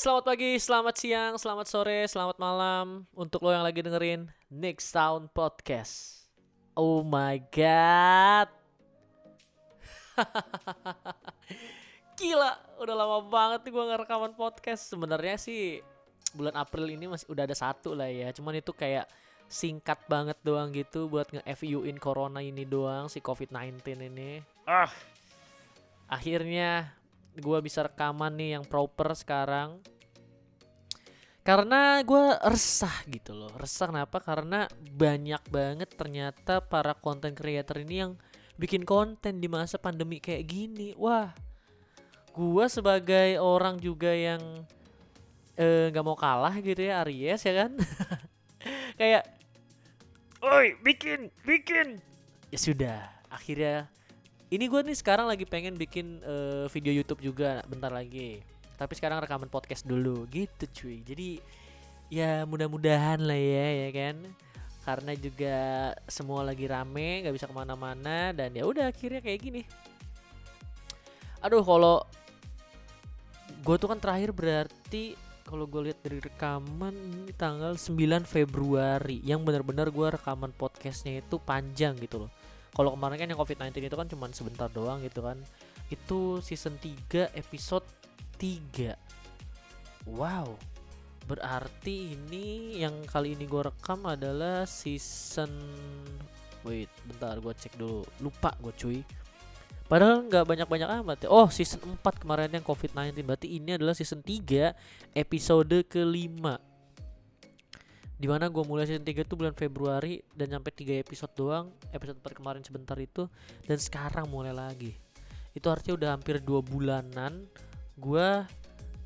Selamat pagi, selamat siang, selamat sore, selamat malam untuk lo yang lagi dengerin Next Sound Podcast. Oh my god. Gila, udah lama banget nih gue ngerekaman podcast. Sebenarnya sih bulan April ini masih udah ada satu lah ya. Cuman itu kayak singkat banget doang gitu buat nge-FU-in corona ini doang si COVID-19 ini. Ah. Akhirnya gue bisa rekaman nih yang proper sekarang. Karena gue resah gitu loh. Resah kenapa? Karena banyak banget ternyata para konten creator ini yang bikin konten di masa pandemi kayak gini. Wah gue sebagai orang juga yang nggak eh, mau kalah gitu ya Aries ya kan? Kayak oi bikin bikin. Ya sudah akhirnya ini gue nih sekarang lagi pengen bikin uh, video YouTube juga bentar lagi. Tapi sekarang rekaman podcast dulu. Gitu cuy. Jadi ya mudah-mudahan lah ya ya kan? Karena juga semua lagi rame nggak bisa ke mana-mana dan ya udah akhirnya kayak gini. Aduh kalau gue tuh kan terakhir berarti kalau gue lihat dari rekaman ini tanggal 9 Februari yang benar-benar gue rekaman podcastnya itu panjang gitu loh kalau kemarin kan yang COVID-19 itu kan cuma sebentar doang gitu kan. Itu season 3 episode 3 wow. Berarti ini yang kali ini gue rekam adalah season wait bentar gue cek dulu. Lupa gue cuy. Padahal nggak banyak-banyak amat ya. Oh season 4 kemarin yang COVID-19 Berarti ini adalah season 3 episode kelima di mana gue mulai season 3 tuh bulan Februari dan sampai 3 episode doang episode 4 kemarin sebentar itu dan sekarang mulai lagi. Itu artinya udah hampir dua bulanan gue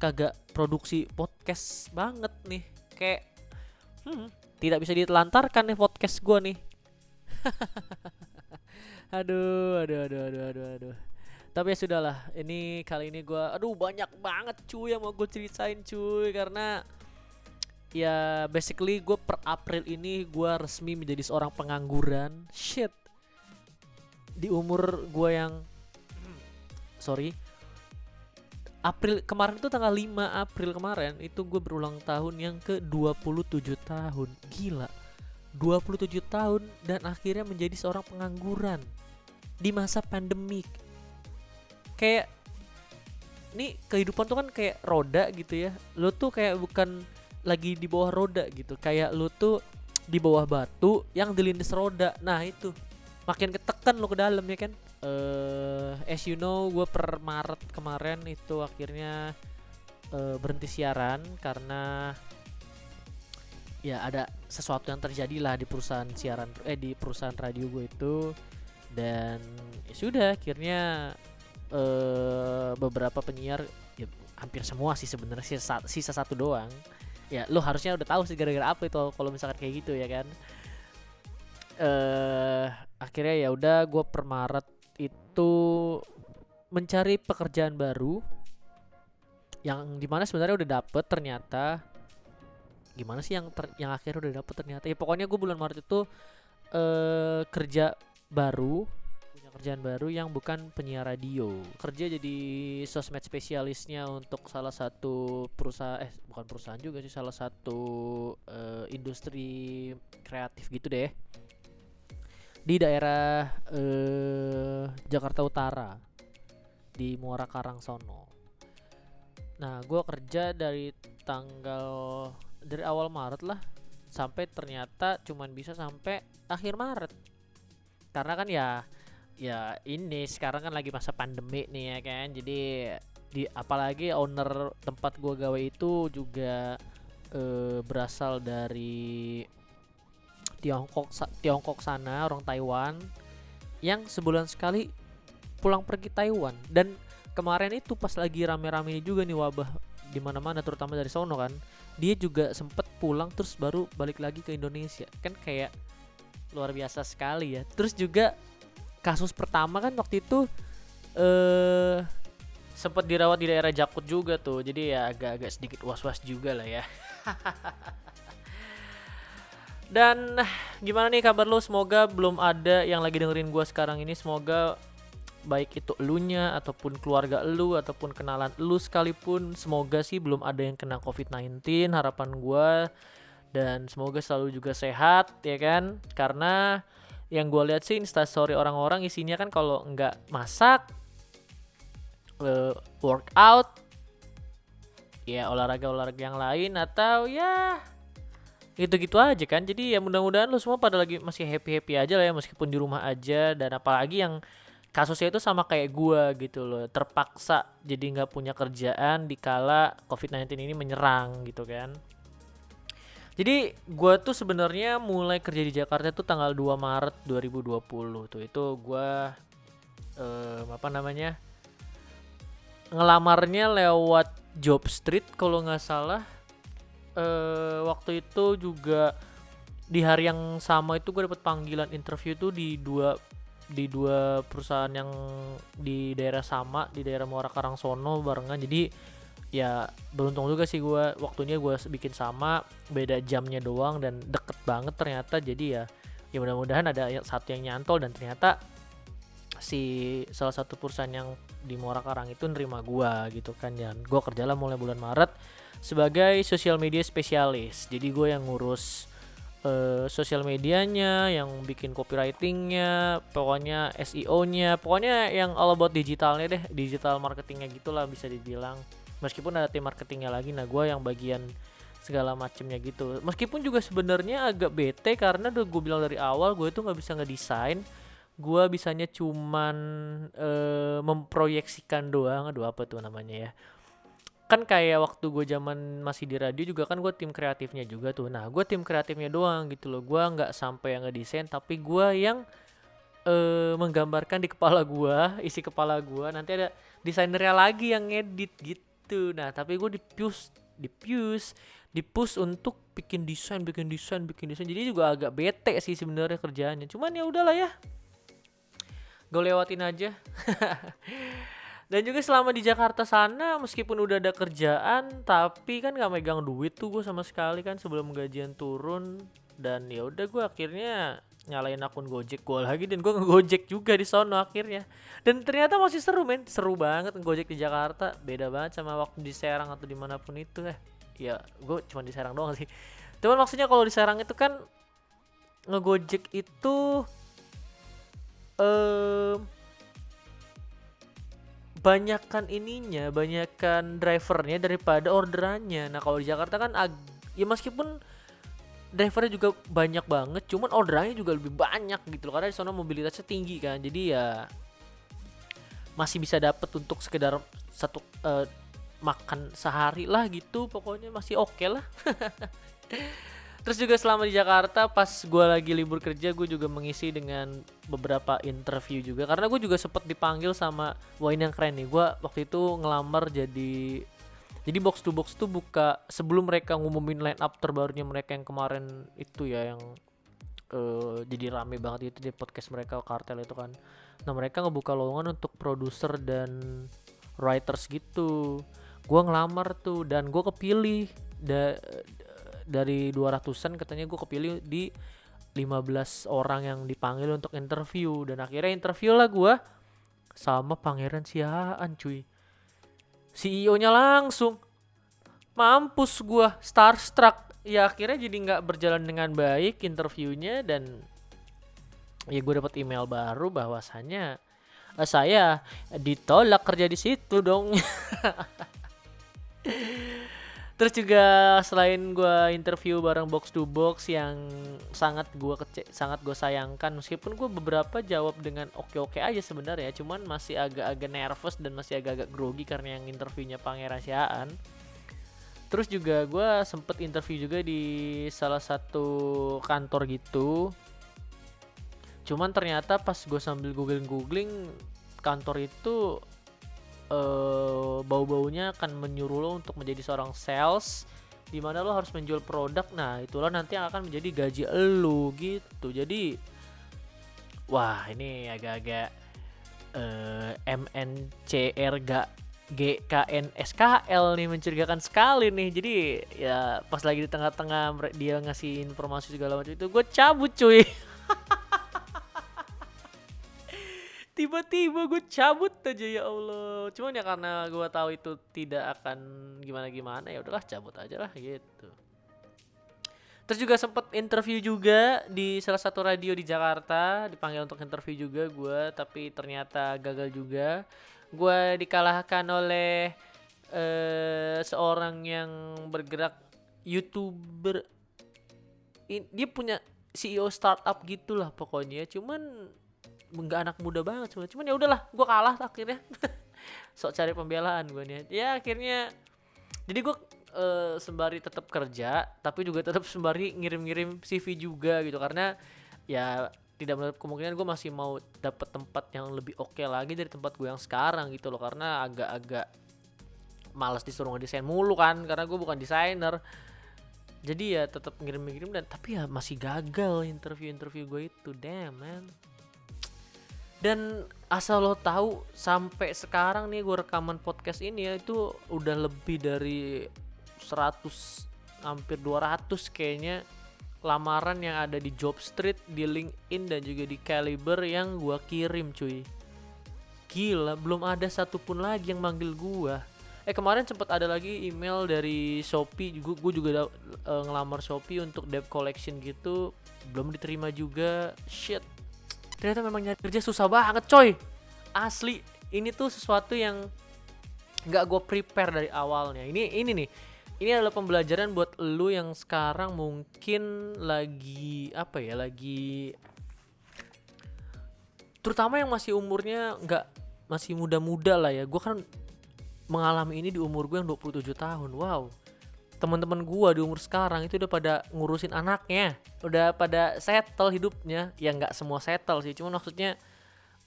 kagak produksi podcast banget nih. Kayak hmm, tidak bisa ditelantarkan nih podcast gue nih. Aduh aduh aduh aduh aduh aduh. Tapi ya sudahlah ini kali ini gue aduh banyak banget cuy yang mau gue ceritain cuy karena ya basically gue per April ini gue resmi menjadi seorang pengangguran. Shit. Di umur gue yang sorry. April kemarin itu tanggal 5 April kemarin itu gue berulang tahun yang ke 27 tahun. Gila. 27 tahun dan akhirnya menjadi seorang pengangguran di masa pandemik kayak ini kehidupan tuh kan kayak roda gitu ya. Lo tuh kayak bukan lagi di bawah roda gitu. Kayak lu tuh di bawah batu yang dilindas roda. Nah itu. Makin ketekan lu ke dalam ya kan? Uh, as you know gue per Maret kemarin itu akhirnya uh, berhenti siaran karena ya ada sesuatu yang terjadi lah di perusahaan siaran eh di perusahaan radio gue itu. Dan ya sudah akhirnya uh, beberapa penyiar ya, hampir semua sih sebenarnya sisa, sisa satu doang ya lu harusnya udah tahu sih gara-gara apa itu kalau misalkan kayak gitu ya kan? Eh uh, akhirnya ya udah gue per Maret itu mencari pekerjaan baru yang di mana sebenarnya udah dapet ternyata. Gimana sih yang ter, yang akhirnya udah dapet ternyata? Ya pokoknya gue bulan Maret itu eh kerja baru kerjaan baru yang bukan penyiar radio. Kerja jadi sosmed spesialisnya untuk salah satu perusahaan eh bukan perusahaan juga sih salah satu uh, industri kreatif gitu deh. Di daerah uh, Jakarta Utara di Muara Karang sono. Nah gue kerja dari tanggal dari awal Maret lah sampai ternyata cuman bisa sampai akhir Maret. Karena kan ya ya ini sekarang kan lagi masa pandemi nih ya kan. Jadi di apalagi owner tempat gua gawe itu juga e, berasal dari Tiongkok Tiongkok sana orang Taiwan yang sebulan sekali pulang pergi Taiwan. Dan kemarin itu pas lagi rame-rame juga nih wabah di mana-mana terutama dari sono kan dia juga sempet pulang terus baru balik lagi ke Indonesia. Kan kayak luar biasa sekali ya. Terus juga kasus pertama kan waktu itu eh sempat dirawat di daerah Jakut juga tuh. Jadi ya agak-agak sedikit was-was juga lah ya. Dan gimana nih kabar lo? Semoga belum ada yang lagi dengerin gue sekarang ini. Semoga baik itu elunya ataupun keluarga elu ataupun kenalan elu sekalipun semoga sih belum ada yang kena COVID-19 harapan gue dan semoga selalu juga sehat ya kan karena yang gue lihat sih instastory orang-orang isinya kan kalau nggak masak uh, workout ya olahraga olahraga yang lain atau ya gitu-gitu aja kan. Jadi ya mudah-mudahan lu semua pada lagi masih happy happy aja lah ya meskipun di rumah aja. Dan apalagi yang kasusnya itu sama kayak gua gitu loh terpaksa jadi nggak punya kerjaan di kala covid-19 ini menyerang gitu kan jadi gua tuh sebenarnya mulai kerja di Jakarta tuh tanggal 2 Maret 2020 tuh. Itu gua eh, apa namanya ngelamarnya lewat Job Street kalau nggak salah. Uh, waktu itu juga di hari yang sama itu gue dapet panggilan interview tuh di dua di dua perusahaan yang di daerah sama di daerah Muara Karangsono barengan. Jadi ya beruntung juga sih gue waktunya gue bikin sama beda jamnya doang dan deket banget ternyata jadi ya ya mudah-mudahan ada satu yang nyantol dan ternyata si salah satu perusahaan yang di Muara Karang itu nerima gue gitu kan dan gue kerjalah mulai bulan Maret sebagai social media spesialis. Jadi gue yang ngurus uh, sosial medianya, yang bikin copywritingnya, pokoknya SEO-nya, pokoknya yang all about digitalnya deh, digital marketingnya gitulah bisa dibilang. Meskipun ada tim marketingnya lagi, nah gue yang bagian segala macemnya gitu. Meskipun juga sebenarnya agak bete karena udah gue bilang dari awal gue itu nggak bisa ngedesain. Gue bisanya cuman uh, memproyeksikan doang. Aduh apa tuh namanya ya? Kan kayak waktu gue zaman masih di radio juga kan gue tim kreatifnya juga tuh. Nah gue tim kreatifnya doang gitu loh. Gue nggak sampai yang ngedesain tapi gue yang uh, menggambarkan di kepala gue isi kepala gue nanti ada desainernya lagi yang ngedit gitu nah tapi gue dipush dipush dipush untuk bikin desain bikin desain bikin desain. Jadi juga agak bete sih sebenarnya kerjaannya. Cuman ya udahlah ya. Gue lewatin aja. Dan juga selama di Jakarta sana meskipun udah ada kerjaan tapi kan gak megang duit tuh gue sama sekali kan sebelum gajian turun. Dan ya udah gue akhirnya nyalain akun Gojek gue lagi dan gue ngegojek juga di sono akhirnya. Dan ternyata masih seru men. Seru banget ngegojek di Jakarta. Beda banget sama waktu di Serang atau di mana pun itu eh. Ya gue cuma di Serang doang sih. Cuman maksudnya kalau di Serang itu kan ngegojek itu eh banyakkan ininya, banyakkan drivernya daripada orderannya. Nah, kalau di Jakarta kan ya meskipun drivernya juga banyak banget, cuman orderannya juga lebih banyak gitu loh karena di sana mobilitasnya tinggi kan. Jadi ya masih bisa dapat untuk sekedar satu uh, makan sehari lah gitu, pokoknya masih oke okay lah. Terus juga selama di Jakarta pas gue lagi libur kerja gue juga mengisi dengan beberapa interview juga karena gue juga sempet dipanggil sama wah yang keren nih gue waktu itu ngelamar jadi jadi box to box tuh buka sebelum mereka ngumumin line up terbarunya mereka yang kemarin itu ya yang uh, jadi rame banget itu di podcast mereka kartel itu kan. Nah mereka ngebuka lowongan untuk produser dan writers gitu. Gue ngelamar tuh dan gue kepilih da dari 200-an katanya gue kepilih di 15 orang yang dipanggil untuk interview. Dan akhirnya interview lah gue sama pangeran siaan cuy CEO nya langsung. Mampus gue starstruck. Ya akhirnya jadi nggak berjalan dengan baik interviewnya dan ya gue dapat email baru bahwasannya eh, saya ditolak kerja di situ dong Terus juga selain gue interview bareng box to box yang sangat gue kece sangat gue sayangkan meskipun gue beberapa jawab dengan oke-oke aja sebenarnya cuman masih agak-agak nervous dan masih agak-agak grogi karena yang interviewnya Pangeran Siaan. Terus juga gue sempet interview juga di salah satu kantor gitu. Cuman ternyata pas gue sambil googling-googling kantor itu uh, bau-baunya akan menyuruh lo untuk menjadi seorang sales di mana lo harus menjual produk. Nah itulah nanti yang akan menjadi gaji lo gitu. Jadi wah ini agak-agak uh, eh, MNCR gak GKNSKL nih mencurigakan sekali nih. Jadi ya pas lagi di tengah-tengah dia ngasih informasi segala macam itu gue cabut cuy tiba-tiba gue cabut aja ya Allah. Cuman ya karena gue tahu itu tidak akan gimana gimana ya udahlah cabut aja lah gitu. Terus juga sempet interview juga di salah satu radio di Jakarta dipanggil untuk interview juga gue tapi ternyata gagal juga. Gue dikalahkan oleh uh, seorang yang bergerak youtuber. In, dia punya CEO startup gitulah pokoknya. Cuman nggak anak muda banget cuma cuman ya udahlah gue kalah akhirnya. Sok cari pembelaan gue nih ya akhirnya jadi gue uh, sembari tetap kerja tapi juga tetap sembari ngirim-ngirim CV juga gitu. Karena ya tidak menutup kemungkinan gue masih mau dapet tempat yang lebih oke okay lagi dari tempat gue yang sekarang gitu loh. Karena agak-agak malas disuruh ngedesain mulu kan karena gue bukan desainer. Jadi ya tetap ngirim-ngirim dan tapi ya masih gagal interview-interview gue itu. Damn man dan asal lo tahu sampai sekarang nih gue rekaman podcast ini ya itu udah lebih dari 100 hampir 200 kayaknya lamaran yang ada di Job Street, di LinkedIn dan juga di Caliber yang gue kirim cuy. Gila, belum ada satupun lagi yang manggil gue. Eh kemarin sempat ada lagi email dari Shopee, gue juga uh, ngelamar Shopee untuk debt collection gitu, belum diterima juga. Shit, ternyata memang nyari kerja susah banget coy. Asli ini tuh sesuatu yang nggak gue prepare dari awalnya. Ini ini nih. Ini adalah pembelajaran buat lu yang sekarang mungkin lagi apa ya lagi terutama yang masih umurnya nggak masih muda-muda lah ya. Gue kan mengalami ini di umur gue yang 27 tahun. Wow teman-teman gua di umur sekarang itu udah pada ngurusin anaknya udah pada settle hidupnya. Ya nggak semua settle sih cuma maksudnya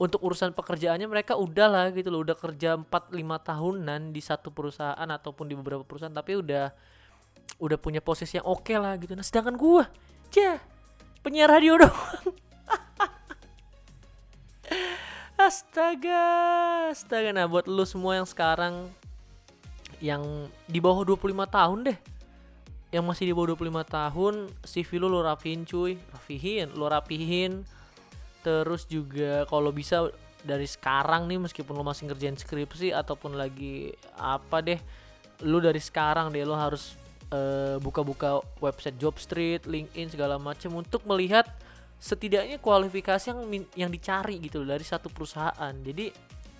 untuk urusan pekerjaannya mereka udah lah gitu loh udah kerja 4-5 tahunan di satu perusahaan ataupun di beberapa perusahaan tapi udah udah punya posisi yang oke okay lah gitu. Nah sedangkan gua ya penyiar radio doang. Astaga astaga. Nah buat lu semua yang sekarang yang di bawah 25 tahun deh. Yang masih di bawah 25 tahun CV lu lo rapihin cuy. Rapihin lo rapihin. Terus juga kalau bisa dari sekarang nih meskipun lo masih ngerjain skripsi ataupun lagi apa deh lu dari sekarang deh lo harus uh, buka-buka website job street LinkedIn segala macam untuk melihat setidaknya kualifikasi yang yang dicari gitu dari satu perusahaan. Jadi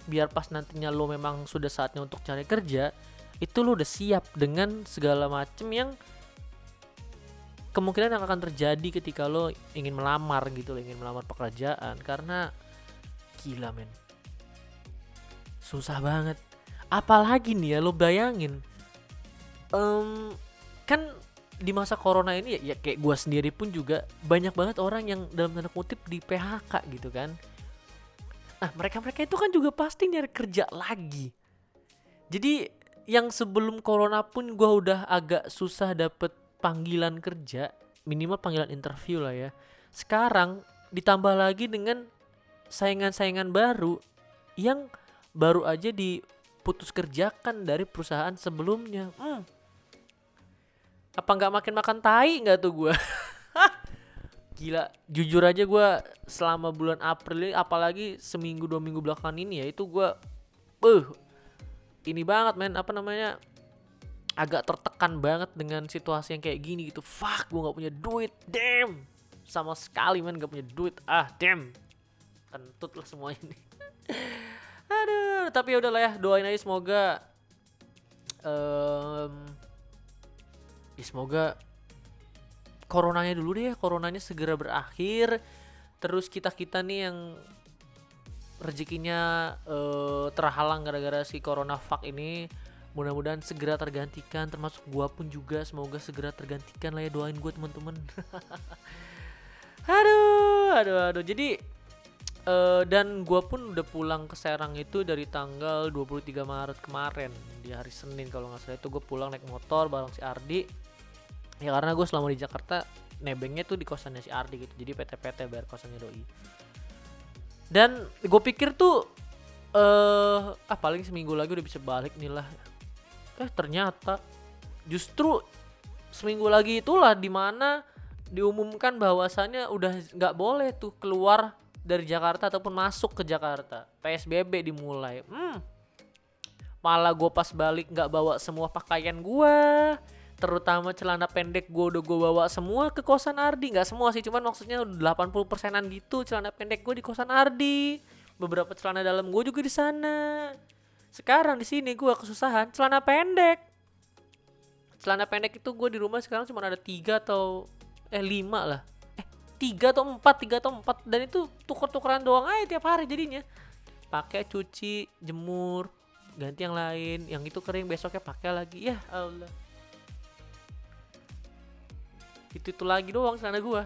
biar pas nantinya lo memang sudah saatnya untuk cari kerja itu lo udah siap dengan segala macem yang kemungkinan yang akan terjadi ketika lo ingin melamar gitu lo ingin melamar pekerjaan. Karena gila men. Susah banget. Apalagi nih ya lo bayangin. Um, kan di masa corona ini ya, ya kayak gue sendiri pun juga banyak banget orang yang dalam tanda kutip di PHK gitu kan. Nah mereka mereka itu kan juga pasti nyari kerja lagi. Jadi yang sebelum corona pun gue udah agak susah dapet panggilan kerja minimal panggilan interview lah ya. Sekarang ditambah lagi dengan saingan-saingan baru yang baru aja diputus kerjakan dari perusahaan sebelumnya. Hmm. apa nggak makin makan tai nggak tuh gue gila jujur aja gue selama bulan April apalagi seminggu dua minggu belakangan ini ya itu gue uh ini banget men. Apa namanya? Agak tertekan banget dengan situasi yang kayak gini gitu. Fuck gue nggak punya duit. Damn. Sama sekali men gak punya duit. Ah damn. Kentut lah semua ini. Aduh tapi ya udahlah ya doain aja semoga um, ya semoga coronanya dulu deh coronanya segera berakhir. Terus kita kita nih yang rezekinya uh, terhalang gara-gara si corona fuck ini. Mudah-mudahan segera tergantikan termasuk gua pun juga. Semoga segera tergantikan lah ya doain gue teman-teman. Aduh aduh aduh. Jadi uh, dan gua pun udah pulang ke Serang itu dari tanggal 23 Maret kemarin di hari Senin kalau nggak salah itu. Gue pulang naik motor bareng si Ardi. Ya karena gue selama di Jakarta nebengnya tuh di kosannya si Ardi gitu. Jadi PT-PT bayar kosannya doi dan gue pikir tuh eh uh, ah paling seminggu lagi udah bisa balik nih lah. Eh ternyata justru seminggu lagi itulah di mana diumumkan bahwasannya udah nggak boleh tuh keluar dari Jakarta ataupun masuk ke Jakarta. PSBB dimulai. Hmm malah gue pas balik nggak bawa semua pakaian gue terutama celana pendek gue udah gue bawa semua ke kosan Ardi. Nggak semua sih cuman maksudnya 80 persenan gitu celana pendek gue di kosan Ardi. Beberapa celana dalam gue juga di sana. Sekarang di sini gue kesusahan celana pendek. Celana pendek itu gue di rumah sekarang cuma ada tiga atau eh lima lah. Eh tiga atau empat tiga atau empat. Dan itu tuker-tukeran doang aja tiap hari jadinya. Pakai cuci jemur ganti yang lain. Yang itu kering besoknya pakai lagi. Ya Allah itu itu lagi doang celana gua.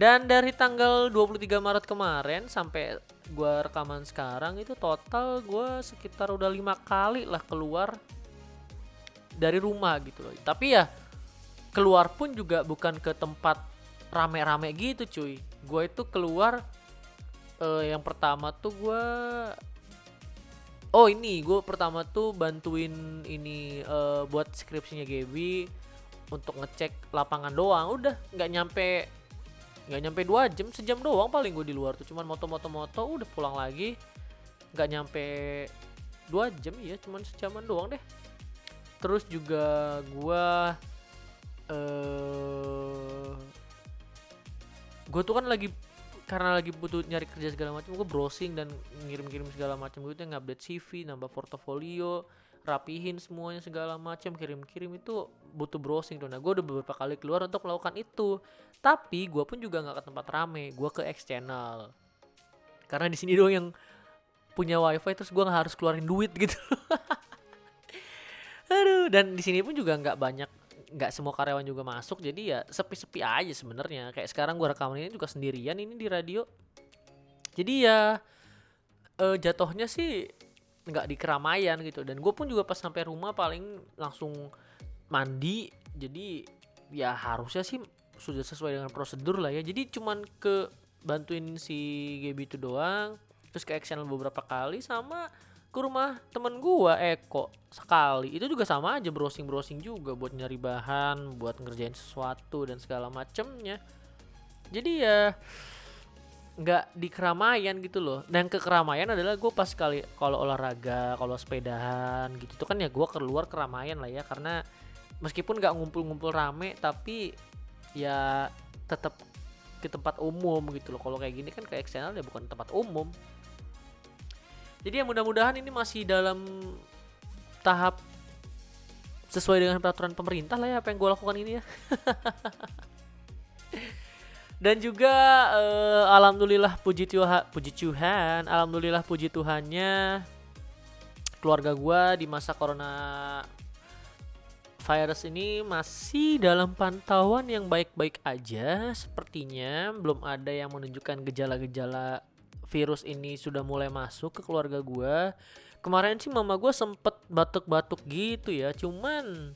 Dan dari tanggal 23 Maret kemarin sampai gua rekaman sekarang itu total gua sekitar udah lima kali lah keluar dari rumah gitu loh. Tapi ya keluar pun juga bukan ke tempat rame-rame gitu cuy. Gue itu keluar uh, yang pertama tuh gue oh ini gue pertama tuh bantuin ini uh, buat skripsinya Gaby untuk ngecek lapangan doang. Udah nggak nyampe nggak nyampe dua jam sejam doang paling gue di luar tuh. Cuman moto-moto moto udah pulang lagi. Nggak nyampe dua jam ya cuman sejaman doang deh. Terus juga gue uh, gue tuh kan lagi karena lagi butuh nyari kerja segala macam gue browsing dan ngirim-ngirim segala macam gitu ngupdate CV nambah portofolio rapihin semuanya segala macam kirim-kirim itu butuh browsing tuh. Nah gue udah beberapa kali keluar untuk melakukan itu. Tapi gue pun juga nggak ke tempat rame gue ke X channel. Karena di sini doang yang punya wifi terus gue nggak harus keluarin duit gitu. Aduh dan di sini pun juga nggak banyak nggak semua karyawan juga masuk. Jadi ya sepi-sepi aja sebenarnya. Kayak sekarang gue rekaman ini juga sendirian ini di radio. Jadi ya uh, jatuhnya sih nggak di keramaian gitu. Dan gue pun juga pas sampai rumah paling langsung mandi. Jadi ya harusnya sih sudah sesuai dengan prosedur lah ya. Jadi cuman ke bantuin si Gaby itu doang terus ke action beberapa kali sama ke rumah temen gua Eko sekali. Itu juga sama aja browsing browsing juga buat nyari bahan buat ngerjain sesuatu dan segala macemnya. Jadi ya nggak di keramaian gitu loh. Dan ke keramaian adalah gue pas kali kalau olahraga kalau sepedahan gitu itu kan ya gue keluar keramaian lah ya. Karena meskipun nggak ngumpul-ngumpul rame tapi ya tetap ke tempat umum gitu loh. Kalau kayak gini kan ke eksternal ya bukan tempat umum. Jadi ya mudah-mudahan ini masih dalam tahap sesuai dengan peraturan pemerintah lah ya apa yang gue lakukan ini ya. Dan juga uh, alhamdulillah puji Tuhan, puji Tuhan, alhamdulillah puji Tuhannya keluarga gue di masa corona virus ini masih dalam pantauan yang baik-baik aja. Sepertinya belum ada yang menunjukkan gejala-gejala virus ini sudah mulai masuk ke keluarga gue kemarin sih mama gue sempet batuk-batuk gitu ya cuman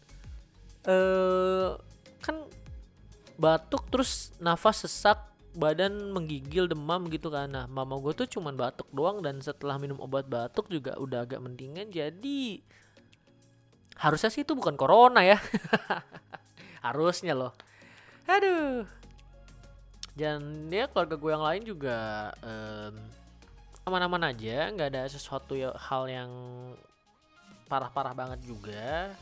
eh uh, kan batuk terus nafas sesak badan menggigil demam gitu kan. Nah mama gue tuh cuman batuk doang dan setelah minum obat batuk juga udah agak mendingan. Jadi harusnya sih itu bukan corona ya. Harusnya loh. Aduh. Dan ya keluarga gue yang lain juga um, aman-aman aja. Nggak ada sesuatu ya, hal yang parah-parah banget juga.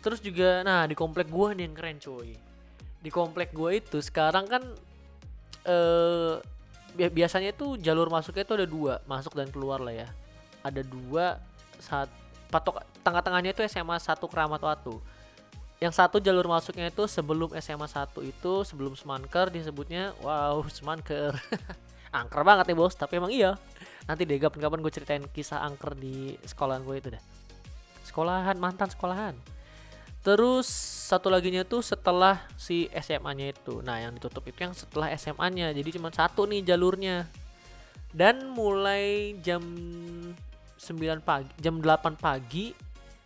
Terus juga nah di komplek gue nih yang keren cuy di komplek gue itu sekarang kan eh biasanya itu jalur masuknya itu ada dua masuk dan keluar lah ya. Ada dua saat patok tengah-tengahnya itu SMA satu Keramat Watu. Yang satu jalur masuknya itu sebelum SMA 1 itu sebelum Semanker disebutnya wow Semanker angker banget ya bos tapi emang iya. Nanti deh kapan-kapan gue ceritain kisah angker di sekolahan gue itu deh. Sekolahan mantan sekolahan terus satu laginya tuh setelah si SMA-nya itu. Nah yang ditutup itu yang setelah SMA-nya jadi cuma satu nih jalurnya. Dan mulai jam 9 pagi jam 8 pagi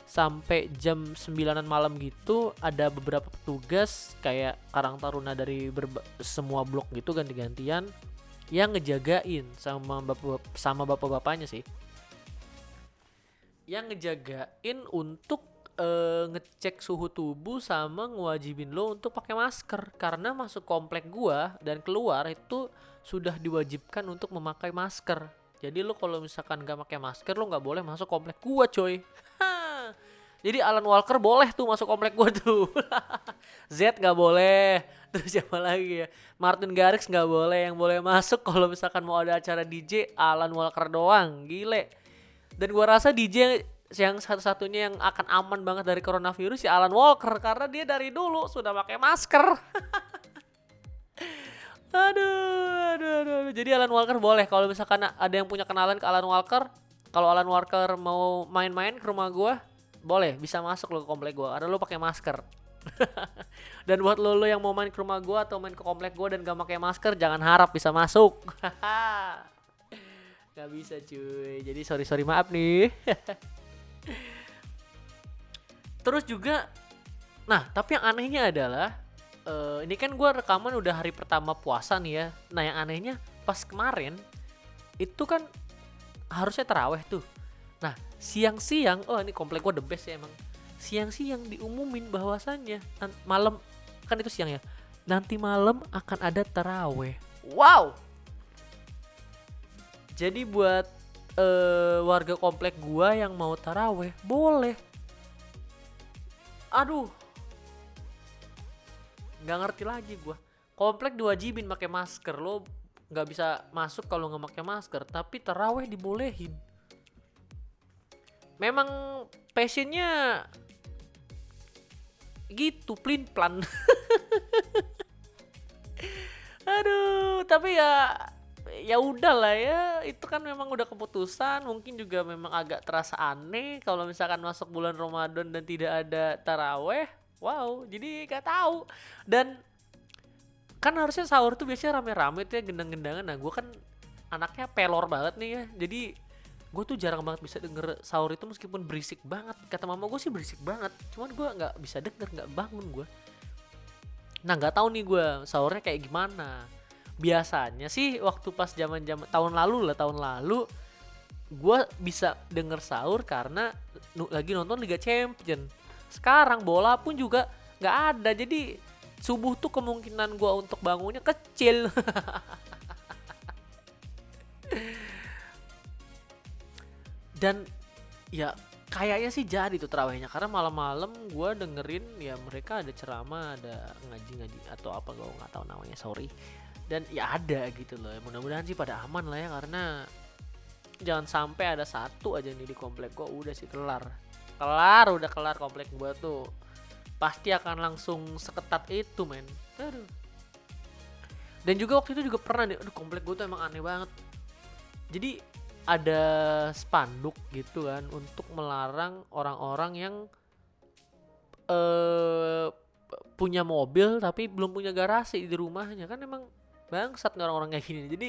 sampai jam 9 malam gitu ada beberapa petugas kayak Karang Taruna dari semua blok gitu ganti-gantian yang ngejagain sama bapak sama bapak-bapaknya sih. Yang ngejagain untuk eh, ngecek suhu tubuh sama ngewajibin lo untuk pakai masker karena masuk komplek gua dan keluar itu sudah diwajibkan untuk memakai masker. Jadi lo kalau misalkan gak pakai masker lo nggak boleh masuk komplek gua, coy. Jadi Alan Walker boleh tuh masuk komplek gua tuh. Z nggak boleh. Terus siapa lagi ya? Martin Garrix nggak boleh. Yang boleh masuk kalau misalkan mau ada acara DJ Alan Walker doang. Gile. Dan gua rasa DJ yang satu-satunya yang akan aman banget dari coronavirus si Alan Walker karena dia dari dulu sudah pakai masker. aduh, aduh, aduh, aduh. Jadi Alan Walker boleh kalau misalkan ada yang punya kenalan ke Alan Walker, kalau Alan Walker mau main-main ke rumah gua, boleh bisa masuk lo ke komplek gua. Ada lo pakai masker. dan buat lo, lo yang mau main ke rumah gua atau main ke komplek gua dan gak pakai masker, jangan harap bisa masuk. gak bisa cuy. Jadi sorry sorry maaf nih. Terus juga, nah tapi yang anehnya adalah uh, ini kan gue rekaman udah hari pertama puasa nih ya. Nah yang anehnya pas kemarin itu kan harusnya teraweh tuh. Nah siang-siang, oh ini komplek gue the best ya emang. Siang-siang diumumin bahwasannya malam kan itu siang ya. Nanti malam akan ada teraweh. Wow. Jadi buat uh, warga komplek gua yang mau taraweh boleh. Aduh. Nggak ngerti lagi gua. Komplek diwajibin pakai masker lo nggak bisa masuk kalau nggak pakai masker tapi taraweh dibolehin. Memang passionnya gitu plin plan. Aduh tapi ya ya udah lah ya itu kan memang udah keputusan mungkin juga memang agak terasa aneh kalau misalkan masuk bulan Ramadan dan tidak ada taraweh wow jadi gak tahu. Dan kan harusnya sahur tuh biasanya rame-rame tuh ya gendang-gendangan. Nah gue kan anaknya pelor banget nih ya jadi gue tuh jarang banget bisa denger sahur itu meskipun berisik banget. Kata mama gue sih berisik banget cuman gue nggak bisa denger nggak bangun gue nah nggak tahu nih gue sahurnya kayak gimana biasanya sih waktu pas zaman zaman tahun lalu lah tahun lalu gue bisa denger sahur karena lagi nonton Liga Champion. Sekarang bola pun juga nggak ada jadi subuh tuh kemungkinan gue untuk bangunnya kecil. Dan ya kayaknya sih jadi tuh terawihnya karena malam-malam gue dengerin ya mereka ada ceramah ada ngaji-ngaji atau apa gue nggak tahu namanya sorry dan ya ada gitu loh. Mudah-mudahan sih pada aman lah ya karena jangan sampai ada satu aja nih di komplek gua udah sih kelar. Kelar udah kelar komplek gua tuh. Pasti akan langsung seketat itu men. Aduh. Dan juga waktu itu juga pernah nih aduh komplek gua tuh emang aneh banget. Jadi ada spanduk gitu kan untuk melarang orang-orang yang eh punya mobil tapi belum punya garasi di rumahnya. Kan emang bangsat nih orang-orang kayak gini. Jadi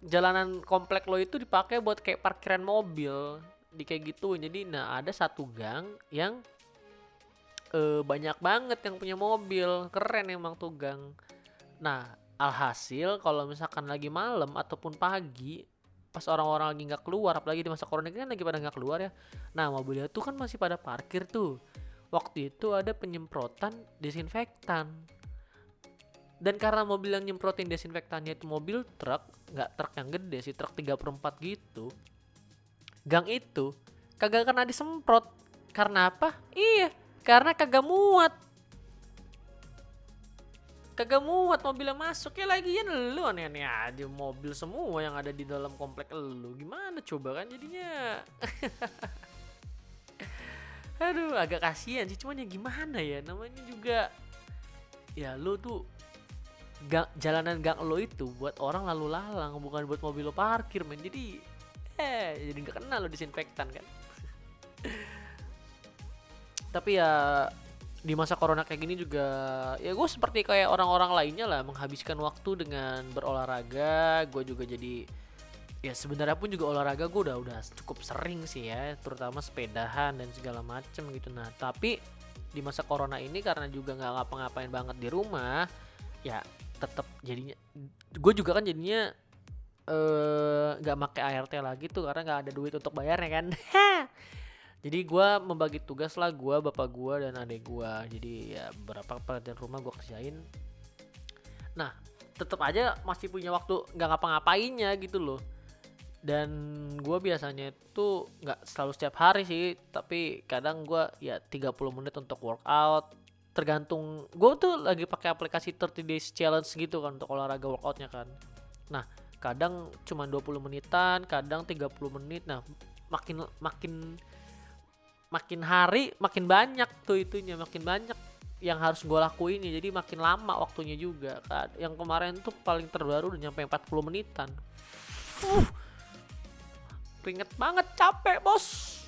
jalanan komplek lo itu dipakai buat kayak parkiran mobil di kayak gitu jadi nah ada satu gang yang uh, banyak banget yang punya mobil. Keren emang tuh gang. Nah alhasil kalau misalkan lagi malam ataupun pagi pas orang-orang lagi nggak keluar apalagi di masa corona kan lagi pada nggak keluar ya. Nah mobilnya tuh kan masih pada parkir tuh. Waktu itu ada penyemprotan desinfektan dan karena mobil yang nyemprotin desinfektannya itu mobil truk nggak truk yang gede sih truk 3 per 4 gitu. Gang itu kagak kena disemprot. Karena apa? Iya karena kagak muat. Kagak muat mobil yang masuk. Ya lagi ya lu aneh-aneh aja. Mobil semua yang ada di dalam komplek lu. Gimana coba kan jadinya? Aduh agak kasihan sih. Cuman ya gimana ya? Namanya juga ya lu tuh gang, jalanan gang lo itu buat orang lalu lalang bukan buat mobil lo parkir men. Jadi eh jadi nggak kenal lo disinfektan kan? Tapi ya di masa corona kayak gini juga ya gue seperti kayak orang-orang lainnya lah menghabiskan waktu dengan berolahraga. Gue juga jadi ya sebenarnya pun juga olahraga gue udah udah cukup sering sih ya terutama sepedahan dan segala macem gitu. Nah tapi di masa corona ini karena juga nggak ngapa-ngapain banget di rumah ya tetap jadinya gue juga kan jadinya eh, nggak uh, pakai ART lagi tuh karena nggak ada duit untuk bayarnya kan. Jadi gua membagi tugas lah gua bapak gua dan adik gua. Jadi ya beberapa pekerjaan rumah gua kerjain. Nah tetap aja masih punya waktu nggak ngapa-ngapainnya gitu loh. Dan gue biasanya itu nggak selalu setiap hari sih tapi kadang gue ya 30 menit untuk workout tergantung gue tuh lagi pakai aplikasi 30 days challenge gitu kan untuk olahraga workoutnya kan. Nah kadang cuma 20 menitan kadang 30 menit. Nah makin makin makin hari makin banyak tuh itunya makin banyak yang harus gue lakuin ya. Jadi makin lama waktunya juga kan. Yang kemarin tuh paling terbaru udah nyampe 40 menitan. Uh, keringet banget capek bos.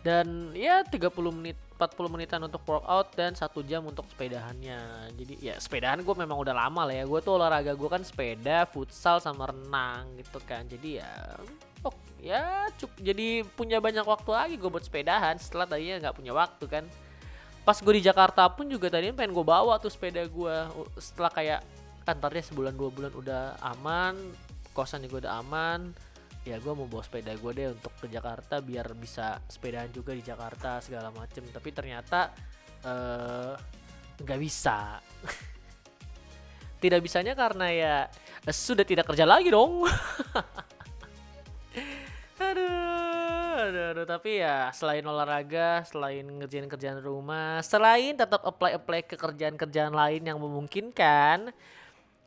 Dan ya 30 menit 40 menitan untuk workout dan satu jam untuk sepedahannya. Jadi ya sepedahan gue memang udah lama lah ya. Gue tuh olahraga gue kan sepeda futsal sama renang gitu kan. Jadi ya oh ya cuk jadi punya banyak waktu lagi gue buat sepedahan setelah tadinya nggak punya waktu kan. Pas gue di Jakarta pun juga tadinya pengen gue bawa tuh sepeda gue setelah kayak kantornya sebulan dua bulan udah aman kosan juga udah aman ya gue mau bawa sepeda gue deh untuk ke Jakarta biar bisa sepedaan juga di Jakarta segala macem. Tapi ternyata nggak uh, bisa. Tidak bisanya karena ya uh, sudah tidak kerja lagi dong. Aduh, aduh aduh. Tapi ya selain olahraga selain ngerjain kerjaan rumah selain tetap apply apply ke kerjaan kerjaan lain yang memungkinkan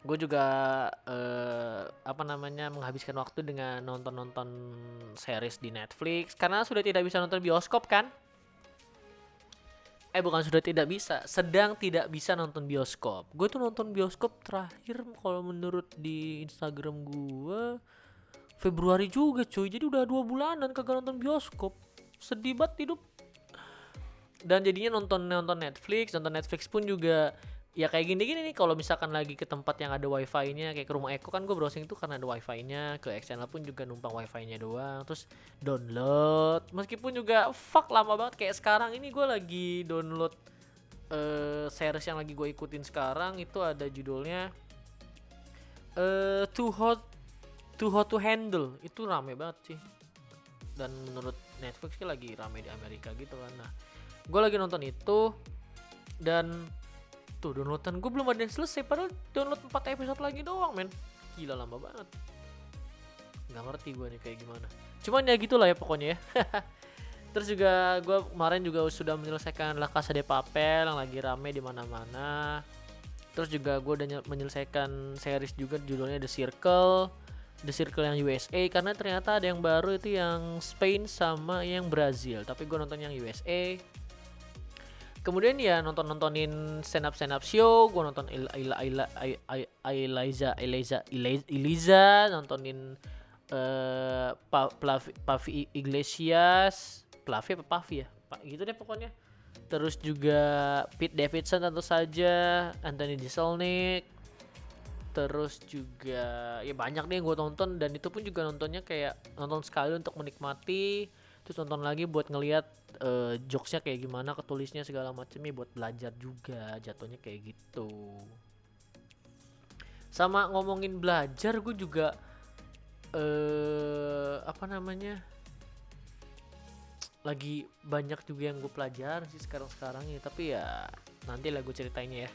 gue juga uh, apa namanya menghabiskan waktu dengan nonton-nonton series di Netflix. Karena sudah tidak bisa nonton bioskop kan? Eh bukan sudah tidak bisa sedang tidak bisa nonton bioskop. Gue tuh nonton bioskop terakhir kalau menurut di Instagram gue Februari juga cuy. Jadi udah dua bulanan kagak nonton bioskop. Sedih banget hidup. Dan jadinya nonton nonton Netflix nonton Netflix pun juga ya kayak gini-gini nih kalau misalkan lagi ke tempat yang ada wifi-nya kayak ke rumah Eko kan gue browsing itu karena ada wifi-nya ke external pun juga numpang wifi-nya doang terus download. Meskipun juga fuck lama banget. Kayak sekarang ini gue lagi download uh, series yang lagi gue ikutin sekarang itu ada judulnya uh, too hot too hot to handle. Itu rame banget sih. Dan menurut Netflix sih lagi rame di Amerika gitu kan. Nah gue lagi nonton itu dan tuh downloadan. Gue belum ada yang selesai padahal download 4 episode lagi doang men. Gila lama banget. Nggak ngerti gue nih kayak gimana. Cuman ya gitulah ya pokoknya ya. Terus juga gue kemarin juga sudah menyelesaikan La Casa de Papel yang lagi rame di mana-mana. Terus juga gue udah menyelesaikan series juga judulnya The Circle. The Circle yang USA karena ternyata ada yang baru itu yang Spain sama yang Brazil. Tapi gue nonton yang USA kemudian ya nonton nontonin stand up stand up show gue nonton Ila Ila Ila Eliza Eliza Eliza nontonin uh, Plavi, Pavi Iglesias. Plavi apa Pavi ya? Pak gitu deh pokoknya. Terus juga Pete Davidson tentu saja Anthony Jeselnik. Terus juga ya banyak nih yang gue tonton. Dan itu pun juga nontonnya kayak nonton sekali untuk menikmati terus nonton lagi buat ngelihat uh, jokesnya kayak gimana ketulisnya segala macamnya buat belajar juga jatuhnya kayak gitu. Sama ngomongin belajar gue juga uh, apa namanya lagi banyak juga yang gue pelajar sih sekarang sekarang ya tapi ya nanti lah gue ceritainnya ya.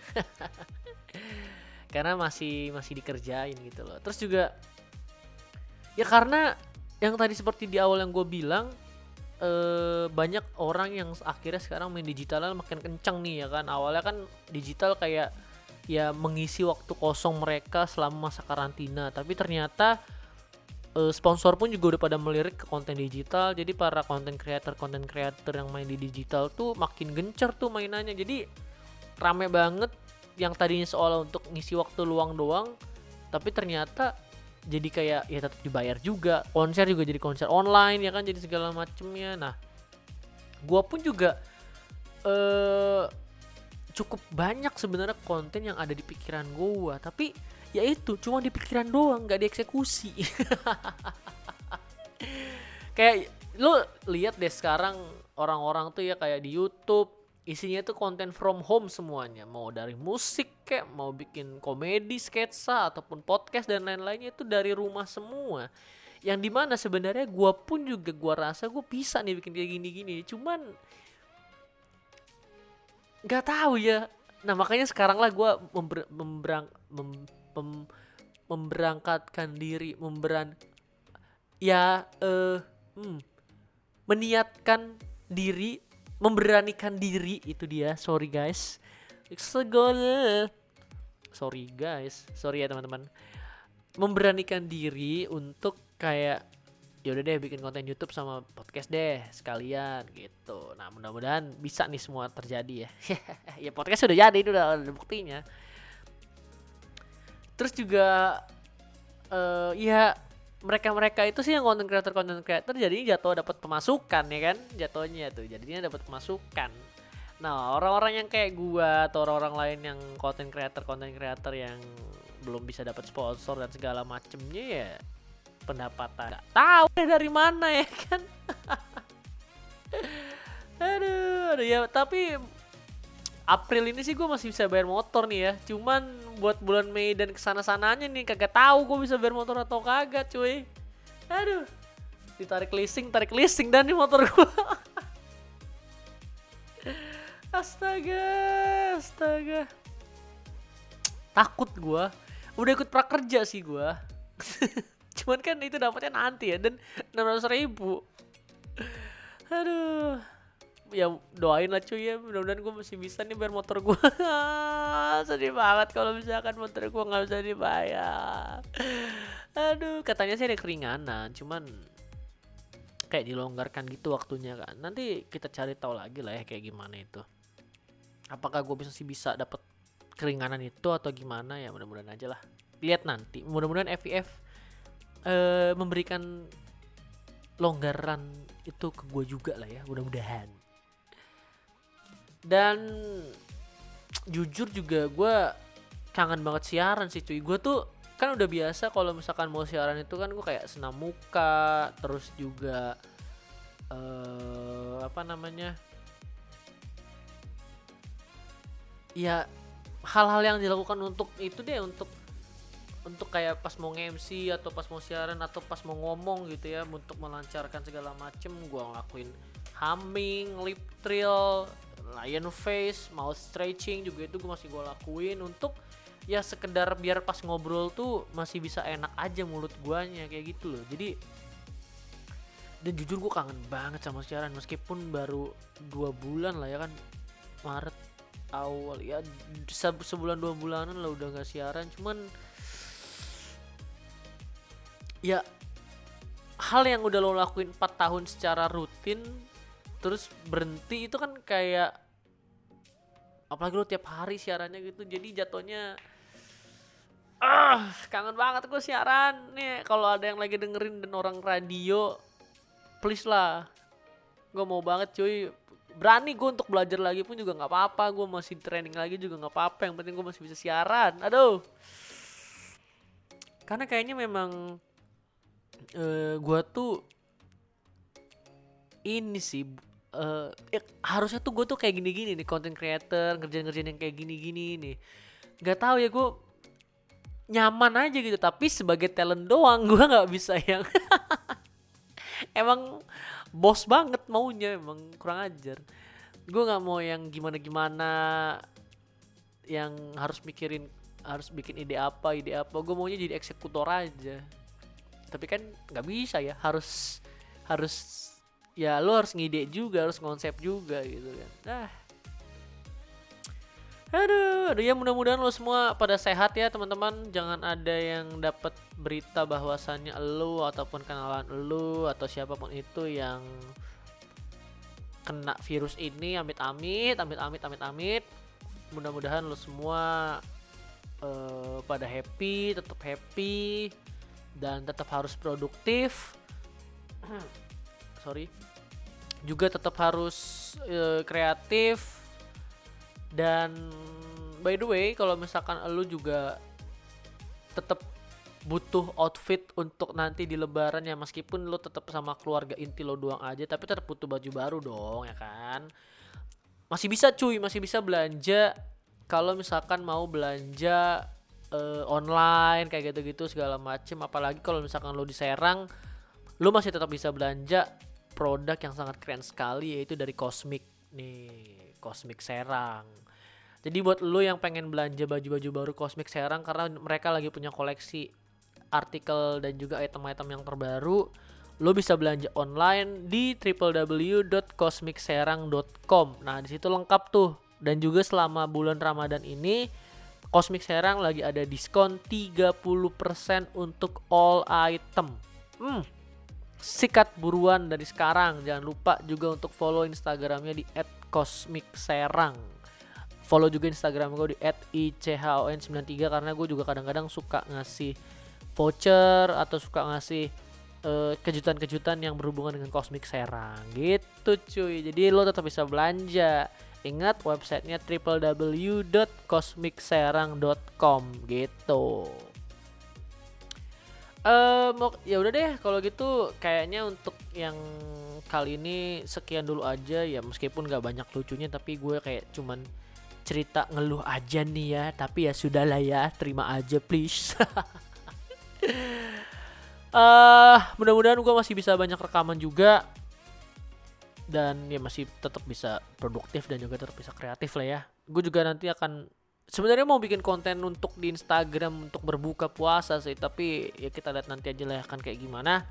Karena masih masih dikerjain gitu loh. Terus juga ya karena yang tadi seperti di awal yang gue bilang uh, banyak orang yang akhirnya sekarang main digital makin kencang nih ya kan? Awalnya kan digital kayak ya mengisi waktu kosong mereka selama masa karantina. Tapi ternyata uh, sponsor pun juga udah pada melirik ke konten digital. Jadi para konten creator konten creator yang main di digital tuh makin gencar tuh mainannya. Jadi rame banget. Yang tadinya seolah untuk ngisi waktu luang doang tapi ternyata jadi kayak ya tetap dibayar juga. Konser juga jadi konser online ya kan? Jadi segala macemnya. Nah gua pun juga eh cukup banyak sebenarnya konten yang ada di pikiran gua. Tapi ya itu cuma di pikiran doang nggak dieksekusi. Kayak lo lihat deh sekarang orang-orang tuh ya kayak di YouTube isinya tuh konten from home semuanya. Mau dari musik kayak mau bikin komedi sketsa ataupun podcast dan lain-lainnya itu dari rumah semua. Yang di mana sebenarnya gua pun juga gua rasa gue bisa nih bikin kayak gini-gini. Cuman nggak tahu ya. Nah makanya sekarang lah gue member, memberang mem, mem, memberangkatkan diri memberan ya eh hmm, meniatkan diri memberanikan diri itu dia sorry guys segol sorry guys sorry ya teman-teman memberanikan diri untuk kayak ya udah deh bikin konten YouTube sama podcast deh sekalian gitu. Nah mudah-mudahan bisa nih semua terjadi ya. ya podcast sudah jadi itu udah ada buktinya. Terus juga uh, ya mereka-mereka itu sih yang konten creator konten creator jadi jatuh dapat pemasukan ya kan jatuhnya tuh jadinya dapat pemasukan. Nah orang-orang yang kayak gua atau orang-orang lain yang konten creator konten creator yang belum bisa dapat sponsor dan segala macemnya ya pendapatan nggak tahu dari mana ya kan aduh, aduh ya tapi April ini sih gue masih bisa bayar motor nih ya. Cuman buat bulan Mei dan ke sana sananya nih kagak tahu gue bisa bayar motor atau kagak cuy. Aduh. Ditarik leasing tarik leasing dan nih motor gue astaga astaga. Takut gue udah ikut prakerja sih gue cuman kan itu dapatnya nanti ya dan 600 ribu. Aduh ya doain lah cuy ya mudah-mudahan gue masih bisa nih bayar motor gue sedih banget kalau misalkan motor gue nggak bisa dibayar. Aduh katanya sih ada keringanan cuman kayak dilonggarkan gitu waktunya kan. Nanti kita cari tahu lagi lah ya kayak gimana itu. Apakah gue bisa sih bisa dapat keringanan itu atau gimana ya mudah-mudahan aja lah. Lihat nanti mudah-mudahan FIF uh, memberikan longgaran itu ke gue juga lah ya mudah-mudahan dan jujur juga gue kangen banget siaran sih cuy. Gue tuh kan udah biasa kalau misalkan mau siaran itu kan gue kayak senam muka terus juga uh, apa namanya? Ya hal-hal yang dilakukan untuk itu deh untuk untuk kayak pas mau nge-MC atau pas mau siaran atau pas mau ngomong gitu ya untuk melancarkan segala macem gue ngelakuin humming, lip trill, lion face, mouth stretching juga itu gue masih gue lakuin untuk ya sekedar biar pas ngobrol tuh masih bisa enak aja mulut guanya kayak gitu loh. Jadi dan jujur gue kangen banget sama siaran meskipun baru dua bulan lah ya kan Maret awal ya sebulan dua bulanan lah udah gak siaran cuman ya hal yang udah lo lakuin 4 tahun secara rutin terus berhenti itu kan kayak apalagi lo tiap hari siarannya gitu jadi jatuhnya ah kangen banget gue siaran. Nih kalau ada yang lagi dengerin dan orang radio please lah. Gue mau banget cuy. Berani gue untuk belajar lagi pun juga nggak apa-apa. Gue masih training lagi juga nggak apa-apa. Yang penting gue masih bisa siaran. Aduh. Karena kayaknya memang uh, gua tuh ini sih uh, ya, harusnya tuh gue tuh kayak gini-gini nih content creator ngerjain-ngerjain yang kayak gini-gini nih. Nggak tahu ya gue nyaman aja gitu tapi sebagai talent doang gue nggak bisa yang emang bos banget maunya emang kurang ajar. Gue nggak mau yang gimana-gimana yang harus mikirin harus bikin ide apa ide apa. Gue maunya jadi eksekutor aja. Tapi kan nggak bisa ya harus harus ya lo harus ngide juga harus konsep juga gitu kan ah Aduh, aduh ya mudah-mudahan lo semua pada sehat ya teman-teman. Jangan ada yang dapat berita bahwasannya lo ataupun kenalan lo atau siapa pun itu yang kena virus ini amit-amit, amit-amit, amit-amit. Mudah-mudahan lo semua uh, pada happy, tetap happy dan tetap harus produktif sorry juga tetap harus uh, kreatif. Dan by the way kalau misalkan lu juga tetap butuh outfit untuk nanti di lebaran ya meskipun lo tetap sama keluarga inti lo doang aja tapi tetap butuh baju baru dong ya kan? Masih bisa cuy masih bisa belanja. Kalau misalkan mau belanja uh, online kayak gitu-gitu segala macem. Apalagi kalau misalkan lo di Serang lu masih tetap bisa belanja produk yang sangat keren sekali yaitu dari Cosmic nih Cosmic Serang jadi buat lu yang pengen belanja baju-baju baru Cosmic Serang karena mereka lagi punya koleksi artikel dan juga item-item yang terbaru lo bisa belanja online di www.cosmicserang.com. Nah, di situ lengkap tuh. Dan juga selama bulan Ramadan ini Cosmic Serang lagi ada diskon 30% untuk all item. Hmm. Sikat buruan dari sekarang. Jangan lupa juga untuk follow Instagramnya di @cosmicserang. Follow juga Instagram gue di @ichon93 karena gue juga kadang-kadang suka ngasih voucher atau suka ngasih eh, kejutan-kejutan yang berhubungan dengan Cosmic Serang. Gitu cuy. Jadi lo tetap bisa belanja. Ingat websitenya www.cosmicserang.com gitu um, ya udah deh kalau gitu kayaknya untuk yang kali ini sekian dulu aja ya meskipun gak banyak lucunya tapi gue kayak cuman cerita ngeluh aja nih ya tapi ya sudahlah ya terima aja please. Uh, mudah-mudahan gue masih bisa banyak rekaman juga dan ya masih tetap bisa produktif dan juga tetap bisa kreatif lah ya. Gue juga nanti akan sebenarnya mau bikin konten untuk di Instagram untuk berbuka puasa sih tapi ya kita lihat nanti aja lah akan kayak gimana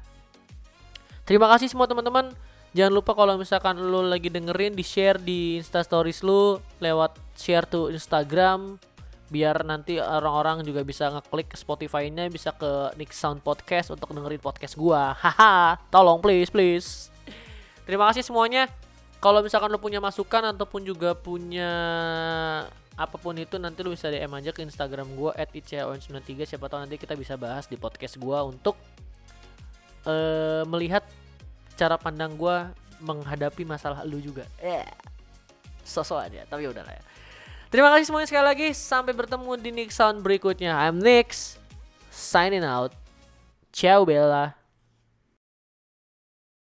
terima kasih semua teman-teman jangan lupa kalau misalkan lo lagi dengerin di share di Insta Stories lu lewat share to Instagram biar nanti orang-orang juga bisa ngeklik Spotify-nya bisa ke Nick Sound Podcast untuk dengerin podcast gua. Haha, tolong please please. Terima kasih semuanya. Kalau misalkan lo punya masukan ataupun juga punya apa pun itu nanti lo bisa DM aja ke Instagram gua @icaon93 siapa tahu nanti kita bisa bahas di podcast gua untuk uh, melihat cara pandang gua menghadapi masalah lu juga. Eh. Sosok aja, tapi udah lah ya. Terima kasih semuanya sekali lagi. Sampai bertemu di Nick Sound berikutnya. I'm Nix. Signing out. Ciao Bella.